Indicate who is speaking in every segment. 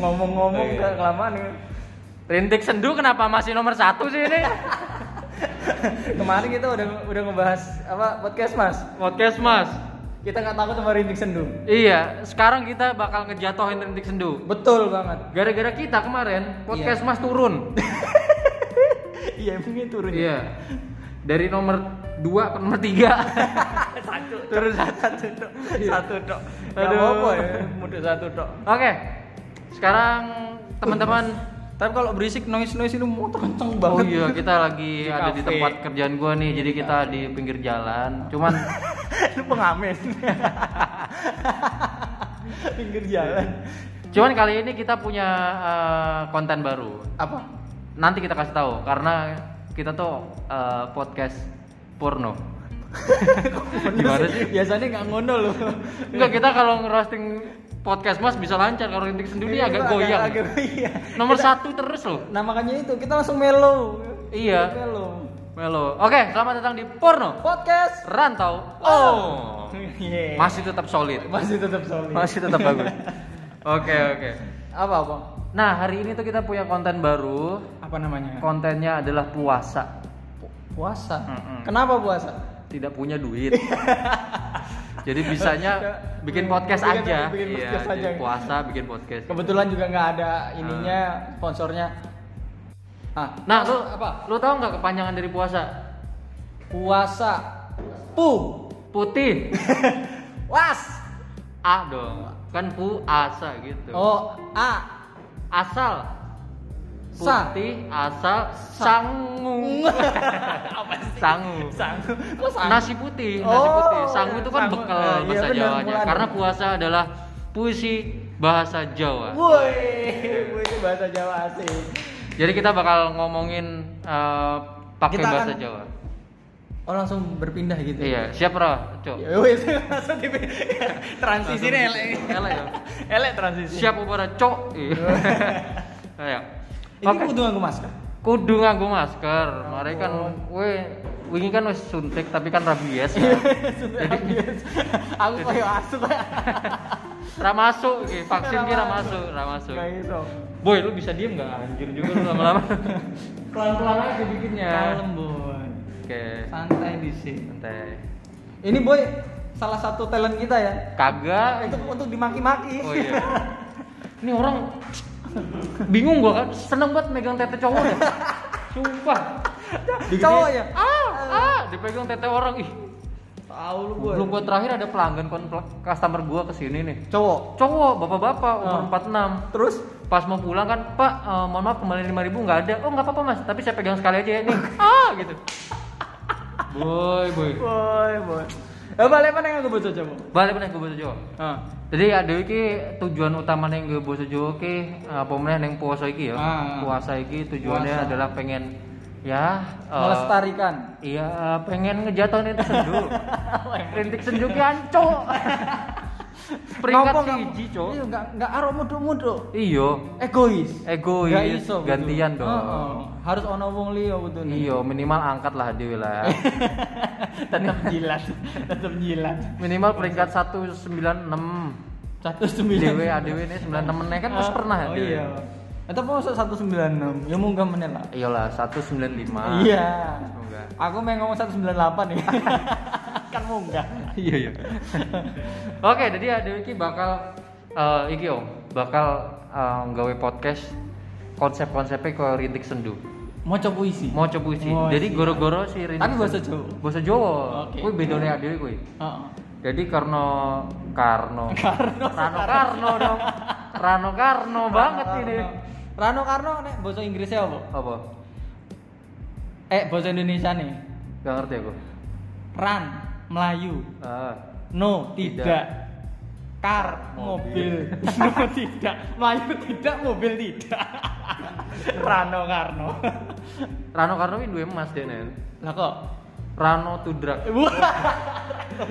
Speaker 1: Ngomong-ngomong udah kelamaan ya.
Speaker 2: Rintik sendu kenapa masih nomor satu sih ini?
Speaker 1: Kemarin kita udah udah ngebahas apa podcast mas.
Speaker 2: Podcast mas.
Speaker 1: Kita nggak takut sama rintik sendu.
Speaker 2: Iya, sekarang kita bakal ngejatohin rintik sendu.
Speaker 1: Betul banget.
Speaker 2: Gara-gara kita kemarin podcast
Speaker 1: Iya.
Speaker 2: mas turun.
Speaker 1: Iya emangnya turun. ya?
Speaker 2: iya. Dari nomor 2 ke nomor 3
Speaker 1: satu.
Speaker 2: Turun satu.
Speaker 1: Dok.
Speaker 2: Iya.
Speaker 1: Satu dok. Gak
Speaker 2: Aduh.
Speaker 1: apa-apa ya. Mudah satu dok.
Speaker 2: Oke. Sekarang teman-teman
Speaker 1: Tapi kalau berisik noise noise itu motor kenceng
Speaker 2: Oh
Speaker 1: banget.
Speaker 2: iya, kita lagi
Speaker 1: Di
Speaker 2: ada di tempat kerjaan gua nih. Jadi kita di pinggir jalan. Cuman
Speaker 1: Lu pengamen. Pinggir jalan.
Speaker 2: cuman kali ini kita punya eh, konten baru.
Speaker 1: Apa?
Speaker 2: Nanti kita kasih tahu karena kita tuh eh, podcast porno. Gimana sih?
Speaker 1: Biasanya nggak ngono loh.
Speaker 2: Enggak, kita kalau ngerosting podcast Mas bisa lancar kalau rintik sendiri
Speaker 1: Iya,
Speaker 2: agak goyang.
Speaker 1: Agak, iya.
Speaker 2: Nomor
Speaker 1: Kita-
Speaker 2: satu terus loh.
Speaker 1: Nah makanya itu kita langsung melo.
Speaker 2: Iya.
Speaker 1: Melo.
Speaker 2: Melo. Oke, selamat datang di Porno
Speaker 1: Podcast.
Speaker 2: Rantau. Oh.
Speaker 1: Iya.
Speaker 2: Masih tetap solid.
Speaker 1: Masih tetap solid.
Speaker 2: Masih tetap bagus. Oke, oke.
Speaker 1: Apa apa?
Speaker 2: Nah, hari ini tuh kita punya konten baru.
Speaker 1: Apa namanya?
Speaker 2: Kontennya adalah puasa.
Speaker 1: Puasa.
Speaker 2: Mm-mm.
Speaker 1: Kenapa puasa?
Speaker 2: Tidak punya duit. Jadi bisanya bikin podcast
Speaker 1: Bikin-
Speaker 2: aja.
Speaker 1: bikin
Speaker 2: Iya,
Speaker 1: podcast
Speaker 2: jadi
Speaker 1: aja.
Speaker 2: puasa bikin podcast.
Speaker 1: Kebetulan juga nggak ada ininya sponsornya. Ah,
Speaker 2: Nah, lu
Speaker 1: apa?
Speaker 2: Lu tahu nggak kepanjangan dari puasa?
Speaker 1: Puasa. Pu.
Speaker 2: Putih.
Speaker 1: Was.
Speaker 2: A dong. Kan puasa gitu.
Speaker 1: Oh, A.
Speaker 2: Asal
Speaker 1: Sa.
Speaker 2: putih, asal sangu.
Speaker 1: apa sih?
Speaker 2: sangu.
Speaker 1: Sangu. Kok sangu?
Speaker 2: Nasi putih, nasi
Speaker 1: Oh,
Speaker 2: putih. Sangu itu kan
Speaker 1: sangu.
Speaker 2: bekal
Speaker 1: iya
Speaker 2: bahasa
Speaker 1: benar,
Speaker 2: Jawanya.
Speaker 1: mulai.
Speaker 2: Karena puasa adalah puisi bahasa Jawa.
Speaker 1: Woi, itu bahasa Jawa asik.
Speaker 2: Jadi kita bakal ngomongin eh, pakai bahasa
Speaker 1: akan-
Speaker 2: Jawa.
Speaker 1: Oh langsung berpindah gitu.
Speaker 2: Iya, siap Ra? Cok.
Speaker 1: Ya wes langsung di transisi nih elek.
Speaker 2: Elek ya.
Speaker 1: Elek transisi.
Speaker 2: Siap ubara cok. Iya. Ayo.
Speaker 1: Ini
Speaker 2: Oke.
Speaker 1: kudu nganggo masker.
Speaker 2: Kudu nganggo masker. Mari kan
Speaker 1: Oh.
Speaker 2: we wingi kan wis suntik tapi kan rabies. Kan?
Speaker 1: Jadi aku koyo asu kayak.
Speaker 2: ra masuk iki, vaksin ki ra masuk, ra masuk.
Speaker 1: Iso.
Speaker 2: Boy, lu bisa diem nggak anjir juga lu lama-lama. Pelan-pelan aja bikinnya.
Speaker 1: Kalem, boy.
Speaker 2: Oke.
Speaker 1: Santai di sini.
Speaker 2: Santai.
Speaker 1: Ini boy salah satu talent kita ya.
Speaker 2: Kagak.
Speaker 1: Untuk untuk dimaki-maki.
Speaker 2: Oh iya. Ini orang bingung gua kan, seneng banget megang tete cowok ya. Sumpah.
Speaker 1: Cowok ya?
Speaker 2: Ah, ah, dipegang tete orang ih.
Speaker 1: Tahu lu boy.
Speaker 2: Belum gua terakhir ada pelanggan kon customer gua ke sini nih.
Speaker 1: Cowok.
Speaker 2: Cowok, bapak-bapak umur
Speaker 1: Oh.
Speaker 2: 46.
Speaker 1: Terus
Speaker 2: Pas mau pulang kan, Pak, eh, mohon maaf kembali 5000 nggak ada. Oh nggak apa-apa mas, tapi saya pegang sekali aja ya nih. ah gitu. Boy, boy.
Speaker 1: boy boy. Ya balik mana yang gue bocor coba?
Speaker 2: Balik meneh gue bahasa Jawa.
Speaker 1: Ah.
Speaker 2: Jadi ada iki tujuan utama yang gue bahasa Jawa ki apa meneh yang puasa iki ya.
Speaker 1: Ah.
Speaker 2: Puasa iki tujuannya
Speaker 1: Puasa.
Speaker 2: adalah pengen ya eh,
Speaker 1: Melestarikan.
Speaker 2: Iya, pengen ngejatuhin itu sendu. Rintik sendu ki ancok. Peringkat
Speaker 1: Ngopo
Speaker 2: siji, Cok.
Speaker 1: Iya, enggak enggak aro mudu-mudu.
Speaker 2: Iya,
Speaker 1: Egois.
Speaker 2: egois,
Speaker 1: Nggak iso,
Speaker 2: gantian dong.
Speaker 1: Heeh. Harus ono wong liya betul nih.
Speaker 2: Iya, minimal angkat lah dhewe lah.
Speaker 1: tetap jilat, tetap jilat.
Speaker 2: minimal peringkat 196.
Speaker 1: Satu sembilan.
Speaker 2: Dewe adewe ini 96 meneh kan wis pernah ya.
Speaker 1: Oh iya. Itu mau satu sembilan enam. Ya munggah meneh lah.
Speaker 2: Iyalah 195.
Speaker 1: Iya. Aku mau ngomong satu sembilan delapan nih. kan munggah.
Speaker 2: Iya iya. Oke, jadi adewe iki bakal eh, iki om, bakal eh, nggawe podcast konsep-konsepnya kok rintik sendu.
Speaker 1: Mau coba puisi.
Speaker 2: Mau coba puisi.
Speaker 1: Oh,
Speaker 2: Jadi
Speaker 1: iya.
Speaker 2: goro-goro si rintik.
Speaker 1: Tapi bahasa. Jawa.
Speaker 2: Bahasa Jawa.
Speaker 1: Oke.
Speaker 2: Kuwi bedone adewe kuwi.
Speaker 1: Heeh.
Speaker 2: Jadi karena Karno.
Speaker 1: Karno.
Speaker 2: Rano Karno dong. Rano Karno banget ini.
Speaker 1: Rano Karno nek bahasa Inggrisnya apa?
Speaker 2: Apa?
Speaker 1: Eh bahasa Indonesia nih.
Speaker 2: Gak ngerti aku.
Speaker 1: Ran Melayu.
Speaker 2: Ah.
Speaker 1: No,
Speaker 2: Tidak.
Speaker 1: tidak. Kar, mobil. no, tidak. Melayu tidak, mobil tidak. Rano Karno.
Speaker 2: Rano Karno ini dua emas deh nen.
Speaker 1: Lah kok?
Speaker 2: Rano Tudrak.
Speaker 1: Wah.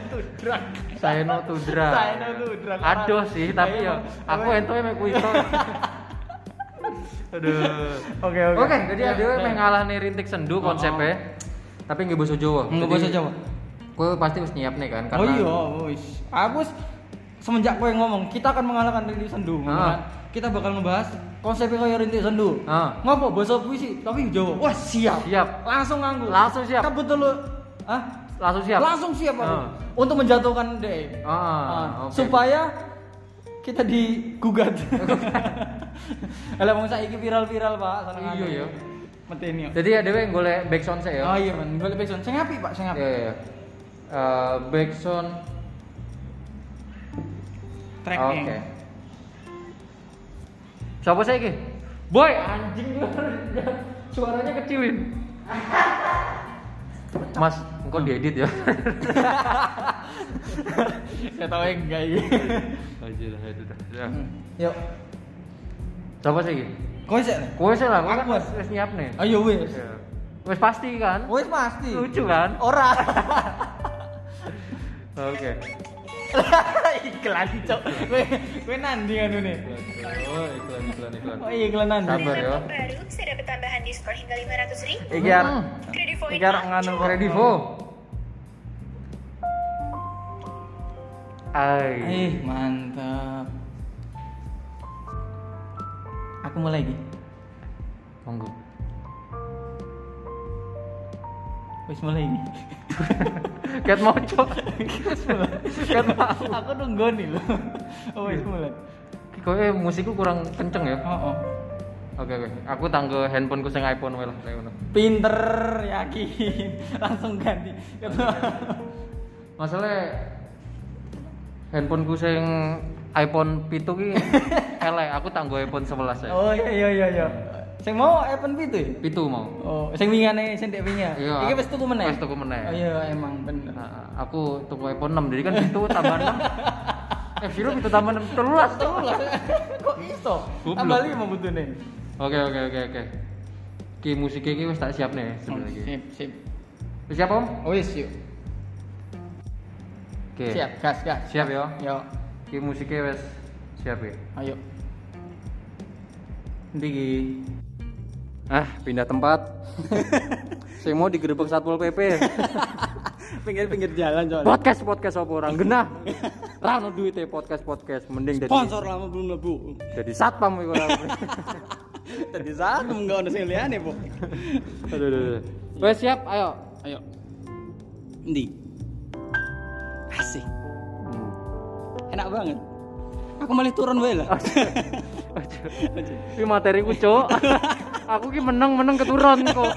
Speaker 1: Tudrak.
Speaker 2: Saya no Tudrak.
Speaker 1: Saya no Tudrak.
Speaker 2: Aduh sih, tapi ya aku ento emek kuwi to. Aduh.
Speaker 1: Oke, oke.
Speaker 2: Oke, jadi
Speaker 1: Ya,
Speaker 2: adewe
Speaker 1: ya.
Speaker 2: meh ngalah nih rintik sendu
Speaker 1: Oh,
Speaker 2: konsepnya. Tapi nggak bahasa Jawa.
Speaker 1: Nggak bahasa Jawa.
Speaker 2: Kowe pasti wis nyiap nih kan
Speaker 1: Oh iya, wis. Aku semenjak kowe ngomong kita akan mengalahkan rintik sendu,
Speaker 2: Ah.
Speaker 1: kan? Kita bakal ngebahas konsepnya kayak rintik sendu.
Speaker 2: Ah.
Speaker 1: Ngopo bahasa puisi tapi Jawa. Wah, siap.
Speaker 2: Siap.
Speaker 1: Langsung nganggu.
Speaker 2: Langsung siap.
Speaker 1: Kebetul lu Hah?
Speaker 2: Langsung siap.
Speaker 1: Langsung siap aku.
Speaker 2: Ah.
Speaker 1: Untuk menjatuhkan DE.
Speaker 2: Ah,
Speaker 1: Ah,
Speaker 2: oke.
Speaker 1: Supaya kita digugat. Lah wong saiki viral-viral, Pak. senengane.
Speaker 2: Iya, ya.
Speaker 1: Meteni. yo.
Speaker 2: Jadi ada yang golek backsound saya ya.
Speaker 1: Oh iya, Man. Golek backsound. Sing apik, Pak, sing
Speaker 2: Iya,
Speaker 1: apik.
Speaker 2: iya. iya. Eh, backsound
Speaker 1: Track
Speaker 2: Oke. Siapa saya ki? Boy, anjing. Suaranya kecilin. Mas, engkau diedit ya.
Speaker 1: Saya tahu yang enggak ini.
Speaker 2: Aja lah, itu dah. Ya.
Speaker 1: Yuk.
Speaker 2: Siapa saya ki?
Speaker 1: Kowe sik nih.
Speaker 2: Kowe sih lah, kowe kan
Speaker 1: Aku.
Speaker 2: wis nyiap nih.
Speaker 1: Ayo wis.
Speaker 2: Iya. Wis pasti kan?
Speaker 1: Wis pasti.
Speaker 2: Lucu kan?
Speaker 1: Ora.
Speaker 2: Oke.
Speaker 1: iklan cok. Kowe kowe nandi anu nih.
Speaker 2: Oh, iklan iklan iklan.
Speaker 1: Oh iya iklan nandi.
Speaker 2: Sabar ya.
Speaker 3: baru saya dapat tambahan diskon hingga 500 ribu.
Speaker 1: Iki arek
Speaker 2: Hmm.
Speaker 3: Kredivo
Speaker 1: iki arek nganu
Speaker 2: Kredivo. Ai.
Speaker 1: Eh, mantap. Aku mulai iki.
Speaker 2: Monggo.
Speaker 1: Wis mulai iki.
Speaker 2: Ket moco.
Speaker 1: Wis mulai.
Speaker 2: Ket mau.
Speaker 1: Aku nunggu nih lho. Oh, wis mulai.
Speaker 2: Kowe musikku kurang kenceng ya.
Speaker 1: Oh, oh.
Speaker 2: Oke oke. Aku tanggo handphoneku sing iPhone wae lah.
Speaker 1: Pinter, yakin. Langsung ganti.
Speaker 2: Masalah handphoneku sing iPhone pitu ki elek, aku tanggo iPhone 11 ya.
Speaker 1: Oh iya iya iya iya. Sing mau iPhone pitu ya?
Speaker 2: Pitu mau.
Speaker 1: Oh, sing wingane sing dek wingi.
Speaker 2: Iya.
Speaker 1: Iki wis tuku meneh.
Speaker 2: Wis tuku meneh.
Speaker 1: Oh iya emang bener.
Speaker 2: Nah, aku tuku iPhone 6 jadi kan pitu tambah 6. Eh, Viro pitu tambah 6 telulas tuh.
Speaker 1: Kok iso? Tambah lima butune.
Speaker 2: Oke oke oke oke. Ki musik iki wis tak siap nih sebenarnya iki.
Speaker 1: Sip, sip.
Speaker 2: Wis siap Om?
Speaker 1: Oh wis yuk.
Speaker 2: Oke.
Speaker 1: Siap, gas, gas.
Speaker 2: Siap ya.
Speaker 1: Yo,
Speaker 2: Ki musiknya wis siap ya.
Speaker 1: ayo. Ki?
Speaker 2: Ah, pindah tempat. Saya mau digerebek Satpol PP.
Speaker 1: Pinggir-pinggir jalan soalnya.
Speaker 2: podcast podcast apa orang genah. Ra ono duite podcast podcast mending dari
Speaker 1: Sponsor lama belum lebu.
Speaker 2: jadi satpam ora.
Speaker 1: Tadi saat enggak ono sing liyane, Po.
Speaker 2: Aduh aduh. aduh. Wes siap, ayo.
Speaker 1: Ayo. Ndi? Asik. Enak banget. Aku malah turun wae lah.
Speaker 2: Ini materiku, Cuk. Aku ki meneng-meneng keturun kok.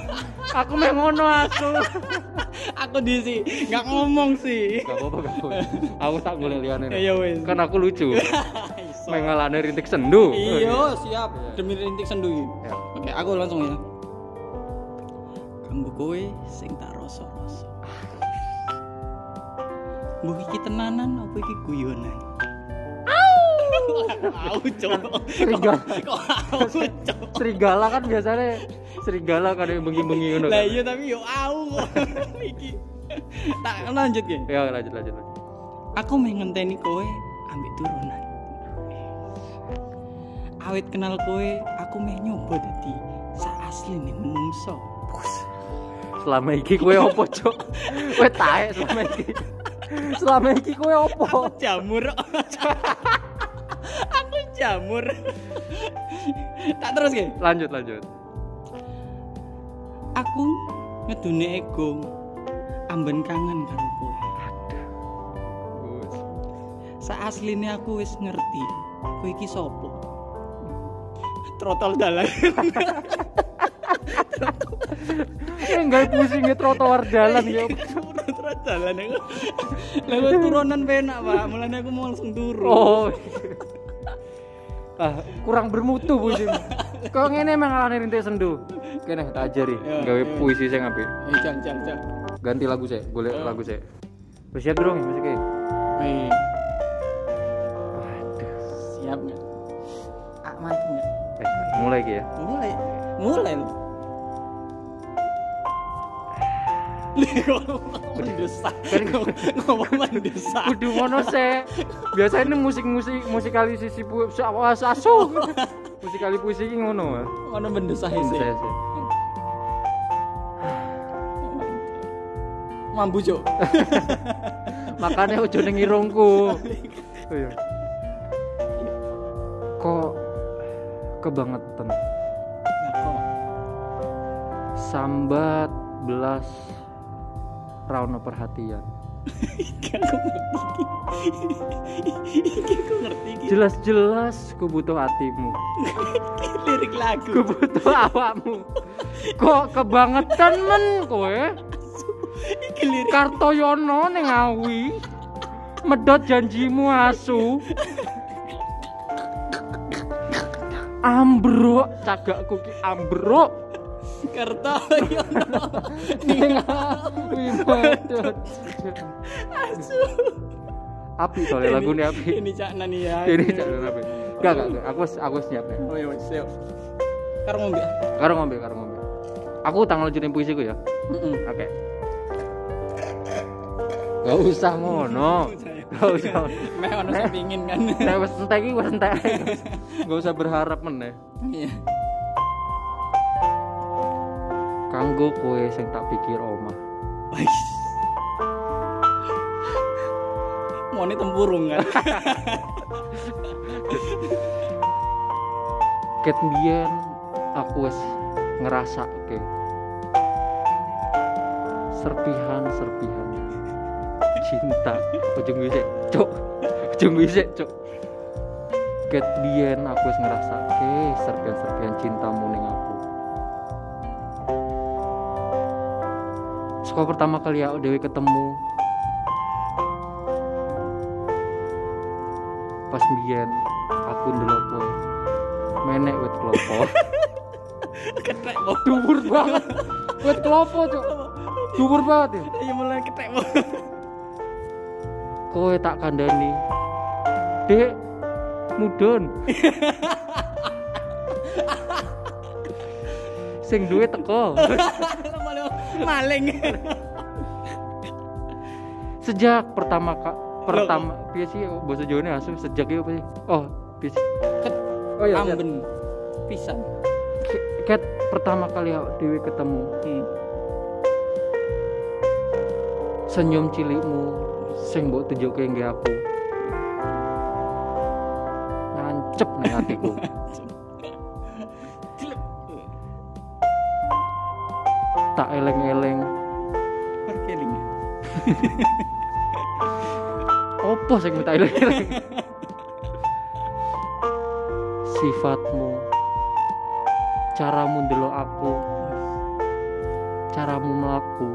Speaker 2: Aku meh ngono aku.
Speaker 1: aku di sih nggak ngomong sih.
Speaker 2: Gak apa-apa, gak apa-apa. Aku tak golek liyane. nih.
Speaker 1: Iya wes.
Speaker 2: Kan aku lucu.
Speaker 1: Iso.
Speaker 2: Mengalane rintik sendu.
Speaker 1: Iya, siap.
Speaker 2: Iya.
Speaker 1: Demi rintik sendu iki.
Speaker 2: Ya.
Speaker 1: Oke, aku langsung ya. Kanggo kowe sing tak rasa-rasa. Mbah iki tenanan apa iki guyonan? Au, cok.
Speaker 2: Serigala.
Speaker 1: Kok au, cok.
Speaker 2: Serigala kan biasanya serigala kan yang bengi-bengi ngono.
Speaker 1: Lah
Speaker 2: kan.
Speaker 1: iya tapi yo au. Iki. Tak lanjut ya.
Speaker 2: Ya lanjut lanjut. lanjut.
Speaker 1: Aku meh ngenteni kowe ambek turunan. Awit kenal kowe, aku meh nyoba dadi sak asline menungso.
Speaker 2: Selama iki kowe opo, Cuk? Kowe taek selama iki. Selama iki kowe opo?
Speaker 1: Jamur. jamur. tak terus ke?
Speaker 2: Lanjut lanjut.
Speaker 1: Aku ngedune ego amben kangen karo kowe.
Speaker 2: Gus.
Speaker 1: Sak asline aku wis ngerti kowe iki sapa. Trotol dalan.
Speaker 2: Enggak pusing ya trotoar jalan ya.
Speaker 1: Trotol dalan aku. Lah kok turunan penak, Pak. Mulane aku mau langsung turun.
Speaker 2: Oh. Ah, kurang bermutu pusing. Kok ngene emang alane rintik sendu. Kene tak ajari
Speaker 1: Ya,
Speaker 2: gawe
Speaker 1: ya.
Speaker 2: puisi sing apik.
Speaker 1: Eh, jan jan jan.
Speaker 2: Ganti lagu sih, golek
Speaker 1: Ya.
Speaker 2: lagu sih. Wis siap dong musiknya.
Speaker 1: Eh,
Speaker 2: Waduh.
Speaker 1: siap nggak? Ah, mantap nggak?
Speaker 2: Eh, mulai iki ya.
Speaker 1: Mulai, mulai loh. Mendesak
Speaker 2: Kan-
Speaker 1: ngomong mendesak
Speaker 2: Kudu ngono sih. Biasanya musik-musik musikalisasi pu asu. Musikali puisi iki ngono.
Speaker 1: ngono mendesak sih mambu cuk.
Speaker 2: Makanya ojo ning irungku. Iya. kok kebangetan? Sambat belas rauno perhatian.
Speaker 1: Gak aku ngerti Iki aku ngerti iki.
Speaker 2: jelas-jelas ku butuh hatimu.
Speaker 1: Lirik lagu.
Speaker 2: Ku butuh awakmu. Kok kebangetan men kowe?
Speaker 1: Iki lirik.
Speaker 2: Kartoyono ning Ngawi medot janjimu asu. Ambruk cagakku ki ambruk
Speaker 1: Kartoyono asu
Speaker 2: api soalnya lagu ini api.
Speaker 1: ini cak nani ya.
Speaker 2: Ini jangan api. Gak gak gak, aku aku siap ya
Speaker 1: oh iya yuk. Karo ngombe.
Speaker 2: Karo ngombe karo ngombe. Aku tanggal lanjutin puisiku ya? Oke. Gak usah ngono. Gak usah.
Speaker 1: Meh ono sing pingin kan.
Speaker 2: Nek wis entek iki wis entek. Enggak usah berharap meneh.
Speaker 1: iya
Speaker 2: Kanggo kowe sing tak pikir omah.
Speaker 1: Mau ini tempurung kan
Speaker 2: Ket mbiyen aku wis ngrasake serpihan-serpihan cinta. Ujung wisik, cuk. Ujung wisik, cuk. Ket mbiyen aku wis ngrasake serpihan-serpihan cintamu ning aku. Saka pertama kali aku dewe ketemu. Pas mbiyen aku ndelok kowe menek wit klopo.
Speaker 1: Ketek mau
Speaker 2: dhuwur banget. Wit klopo cuk. Dhuwur banget ya.
Speaker 1: Iya mulai ketek
Speaker 2: kowe tak kandani dek mudon sing duwe teko
Speaker 1: maling.
Speaker 2: Sejak pertama kak pertama piye sih? Bahasa Jawa ini asu sejak itu apa sih? Oh sih
Speaker 1: Ket-
Speaker 2: oh iya
Speaker 1: amben. pisan.
Speaker 2: Ket pertama kali awak dewe ketemu.
Speaker 1: Hmm.
Speaker 2: senyum cilikmu sing mbok tunjukke nggih aku. Nancep nang hatiku tak eleng-eleng.
Speaker 1: Perkeling.
Speaker 2: opo sing tak eleng-eleng? Sifatmu caramu ndelok aku caramu melaku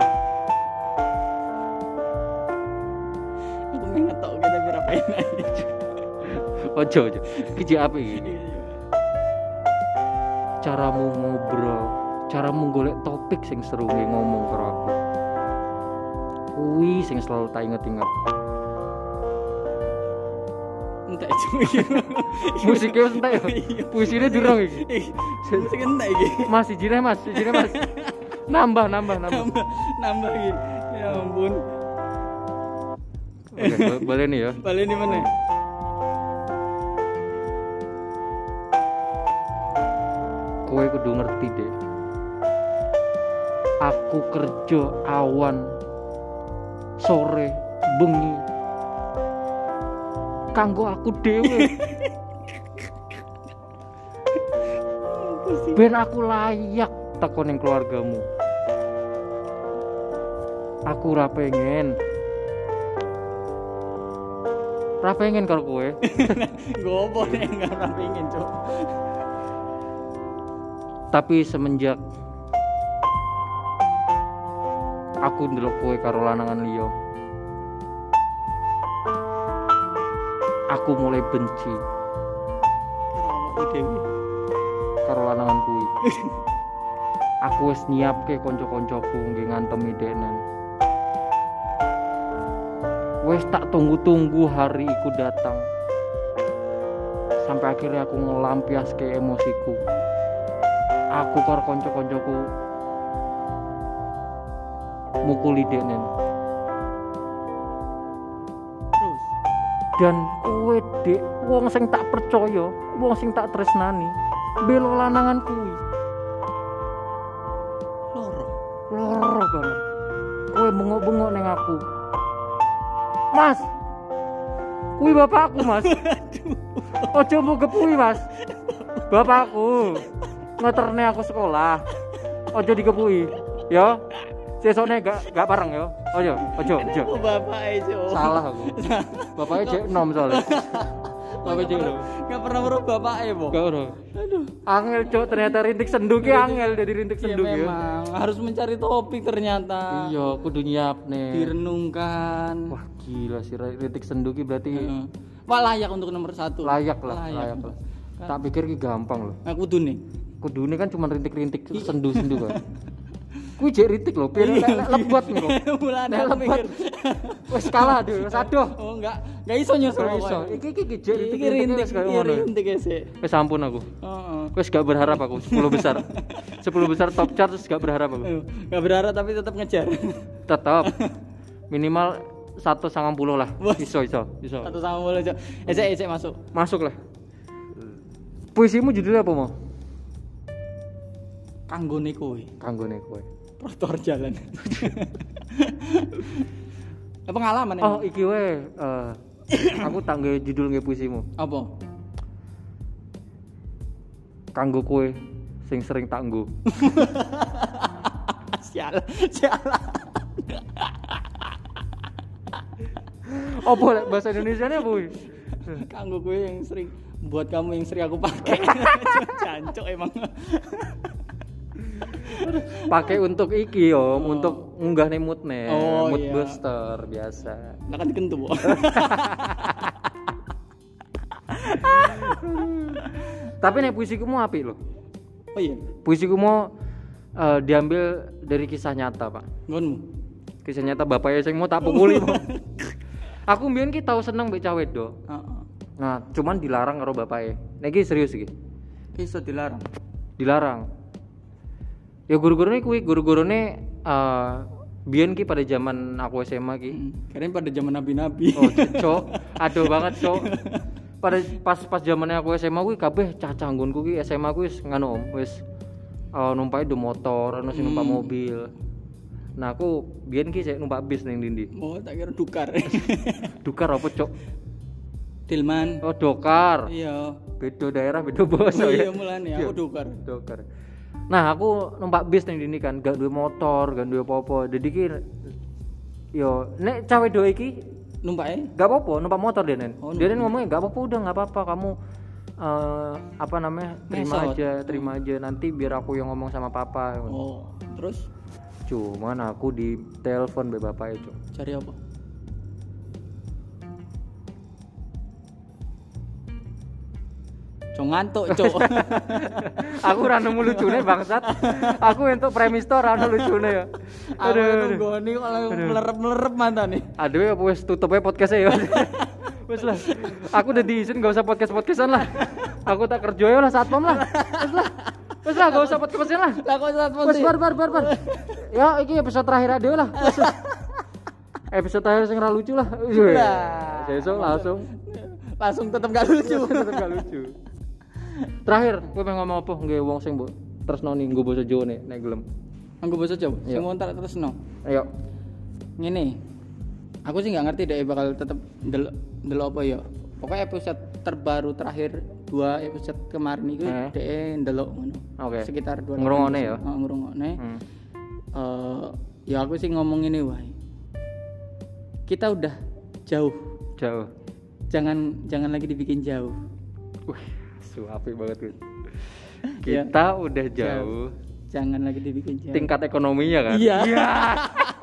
Speaker 1: Aku ngetok kita berapa enak.
Speaker 2: ojo ojo. Iki apa iki caramu ngobrol caramu golek topik sing seru ngomong karo aku kuwi sing selalu tak inget-inget
Speaker 1: Entek iki.
Speaker 2: musiknya wis entek ya
Speaker 1: Iya.
Speaker 2: puisinya durung iki
Speaker 1: Sing entek iki.
Speaker 2: mas ijine mas ijine mas nambah nambah nambah
Speaker 1: Nambah nambah iki. Ya ampun.
Speaker 2: Oke, boleh nih ya
Speaker 1: Balik di mana?
Speaker 2: kowe kudu ngerti deh aku kerja awan sore bengi. Kanggo aku dhewe. Ben aku layak teko ning keluargamu. Aku ora pengen. Ora pengen karo kowe.
Speaker 1: Gopo nek enggak ora pengin, Cuk.
Speaker 2: tapi semenjak aku ndelok kowe karo lanangan liya. Aku mulai benci
Speaker 1: Karo
Speaker 2: lanangan kuwi. Aku wis nyiapke kanca-kancaku nggih ngantemi denen wis tak tunggu-tunggu hari iku datang sampai akhirnya aku ngelampiaske emosiku. Aku karo kanca-kancaku mukuli denen
Speaker 1: Terus?
Speaker 2: Dan kowe dek wong sing tak percaya wong sing tak tresnani belo lanangan kuwi.
Speaker 1: Loro.
Speaker 2: loro banget. Kowe bengok-bengok neng aku. Mas! Kuwi bapakku mas. Ojo mau kepuwi mas. Bapakku ngeterne aku sekolah. Ojo dikepuwi ya sesone gak gak bareng ya ojo ojo ojo
Speaker 1: Oh, bapak itu.
Speaker 2: salah aku. Bapaknya cek nom soalnya. Bapak nom
Speaker 1: Enggak pernah merubah bapak ya, Bo.
Speaker 2: gak ora angel cok ternyata rintik sendu ki angel. Dari rintik
Speaker 1: Ya
Speaker 2: sendu ya.
Speaker 1: memang. Harus mencari topik ternyata.
Speaker 2: iya kudu nyiap nih.
Speaker 1: Direnungkan.
Speaker 2: wah gila sih rintik sendu ki berarti.
Speaker 1: Heeh. Wah layak untuk nomor satu.
Speaker 2: layak lah
Speaker 1: Layak.
Speaker 2: layak lah. Tak pikir ki gampang loh.
Speaker 1: Nah, kudu nih.
Speaker 2: kudu ini kan cuma rintik-rintik sendu sendu kan kuwi jek nih kok
Speaker 1: Mulane
Speaker 2: Nek
Speaker 1: aku
Speaker 2: lebat
Speaker 1: mikir.
Speaker 2: wis kalah deh wis adoh
Speaker 1: Oh, enggak. Enggak iso nyusul.
Speaker 2: Gak iso. Iki iki jek
Speaker 1: Iki
Speaker 2: rintik
Speaker 1: iki rintik.
Speaker 2: Wis ampun aku.
Speaker 1: Heeh.
Speaker 2: Wis gak berharap aku 10 besar. 10 besar top chart terus gak berharap aku.
Speaker 1: Nggak berharap tapi tetap ngejar.
Speaker 2: Tetap minimal satu sangat puluh lah. Iso iso iso.
Speaker 1: Satu sama boleh, Cok. Ecek ecek masuk.
Speaker 2: Masuk lah. Puisimu judulnya apa mau?
Speaker 1: Kanggone kowe.
Speaker 2: Kanggone kowe.
Speaker 1: Trotoar jalan. Eh, pengalaman
Speaker 2: Oh, iki we eh, aku tak nge judul nge puisimu.
Speaker 1: Apa?
Speaker 2: Kanggo kowe sing sering tak nggo.
Speaker 1: Sial, sial.
Speaker 2: Apa lek bahasa Indonesianya apa kuwi?
Speaker 1: Kanggo kowe yang sering buat kamu yang sering aku pakai. Jancok emang.
Speaker 2: Pakai untuk iki yo, untuk ngunggah nih mood nih,
Speaker 1: Oh,
Speaker 2: mood
Speaker 1: iya.
Speaker 2: booster biasa.
Speaker 1: Lah kan dikentu.
Speaker 2: Tapi nih puisiku mau apik loh.
Speaker 1: Oh iya,
Speaker 2: Puisiku mau eh, diambil dari kisah nyata pak.
Speaker 1: ngonmu.
Speaker 2: Kisah nyata bapaknya sing mau tak pukuli. Pak. Aku mbien ki tau seneng mbek cawe do.
Speaker 1: Heeh.
Speaker 2: Nah, cuman dilarang karo bapaknya. Iki serius iki.
Speaker 1: Iso dilarang.
Speaker 2: Dilarang. Ya guru-gurune kuwi guru-gurune eh biyen ki pada zaman aku SMA ki.
Speaker 1: Hmm. Kirain pada zaman nabi-nabi.
Speaker 2: Oh, cok. Aduh banget, cok. Pada pas pas zamannya aku SMA kuwi kabeh cah-cah nggonku ki SMA kuwi wis nganu Om, wis uh, numpai do motor, ono sing numpak
Speaker 1: Hmm.
Speaker 2: mobil. Nah, aku biyen ki sik numpak bis ning ndi.
Speaker 1: Oh, tak kira dukar.
Speaker 2: Dukar apa, cok?
Speaker 1: Tilman.
Speaker 2: Oh, dokar.
Speaker 1: Iya.
Speaker 2: Beda daerah, beda basa
Speaker 1: Oh,
Speaker 2: ya.
Speaker 1: iya mulane aku dukar.
Speaker 2: Dokar. Nah, aku numpak bis ning ndi kan, gak duwe motor, gak duwe apa-apa. Jadi ki yo nek cawe do iki
Speaker 1: Numpak eh?
Speaker 2: Gak apa-apa, numpak motor dia Nen.
Speaker 1: Oh,
Speaker 2: dia Nen ngomongnya gak apa-apa udah gak apa-apa kamu eh, apa namanya terima
Speaker 1: Ngesot.
Speaker 2: aja, terima aja nanti biar aku yang ngomong sama papa.
Speaker 1: Oh, terus
Speaker 2: Cuman aku di telepon be bapak itu.
Speaker 1: cari apa? Cok ngantuk, cok.
Speaker 2: aku ora nemu lucune bangsat. aku untuk premis to ora ono lucune ya. Aduh.
Speaker 1: itu
Speaker 2: aduh.
Speaker 1: goni kalau melerep-melerep mantan nih.
Speaker 2: Aduh ya wes tutupnya podcastnya ya. Wes lah. Aku udah diizin gak usah podcast-podcastan lah. Aku tak kerja ya lah satpam lah. Wes lah. Wes lah gak usah podcast-podcastan lah.
Speaker 1: Lah kok saat
Speaker 2: Wes bar bar bar bar. Ya iki episode terakhir ada lah. Episode terakhir sing ra lucu lah.
Speaker 1: Lah.
Speaker 2: Besok langsung
Speaker 1: langsung tetap gak lucu.
Speaker 2: tetep gak lucu. Terakhir, kowe pengen ngomong apa? Nggih wong sing mbok tresno ning nggo basa Jawa nek nek gelem.
Speaker 1: Anggo basa coba.
Speaker 2: Iya.
Speaker 1: Sing ngontak terus no.
Speaker 2: Ayo.
Speaker 1: Ngene. Aku sih nggak ngerti deh bakal tetap delok delok apa ya. Pokoknya episode terbaru terakhir dua episode kemarin itu
Speaker 2: Eh.
Speaker 1: DE ndelok ngono.
Speaker 2: Oke.
Speaker 1: Sekitar dua
Speaker 2: Ngrungokne ya?
Speaker 1: Oh, ngrungokne.
Speaker 2: Hmm.
Speaker 1: Eh, ya aku sih ngomong ini wae. Kita udah jauh.
Speaker 2: Jauh.
Speaker 1: Jangan jangan lagi dibikin jauh.
Speaker 2: Wih, su apik banget.
Speaker 1: Ya.
Speaker 2: Kita udah jauh.
Speaker 1: Jangan lagi dibikin jauh.
Speaker 2: Tingkat ekonominya kan?
Speaker 1: Iya.
Speaker 2: Iya.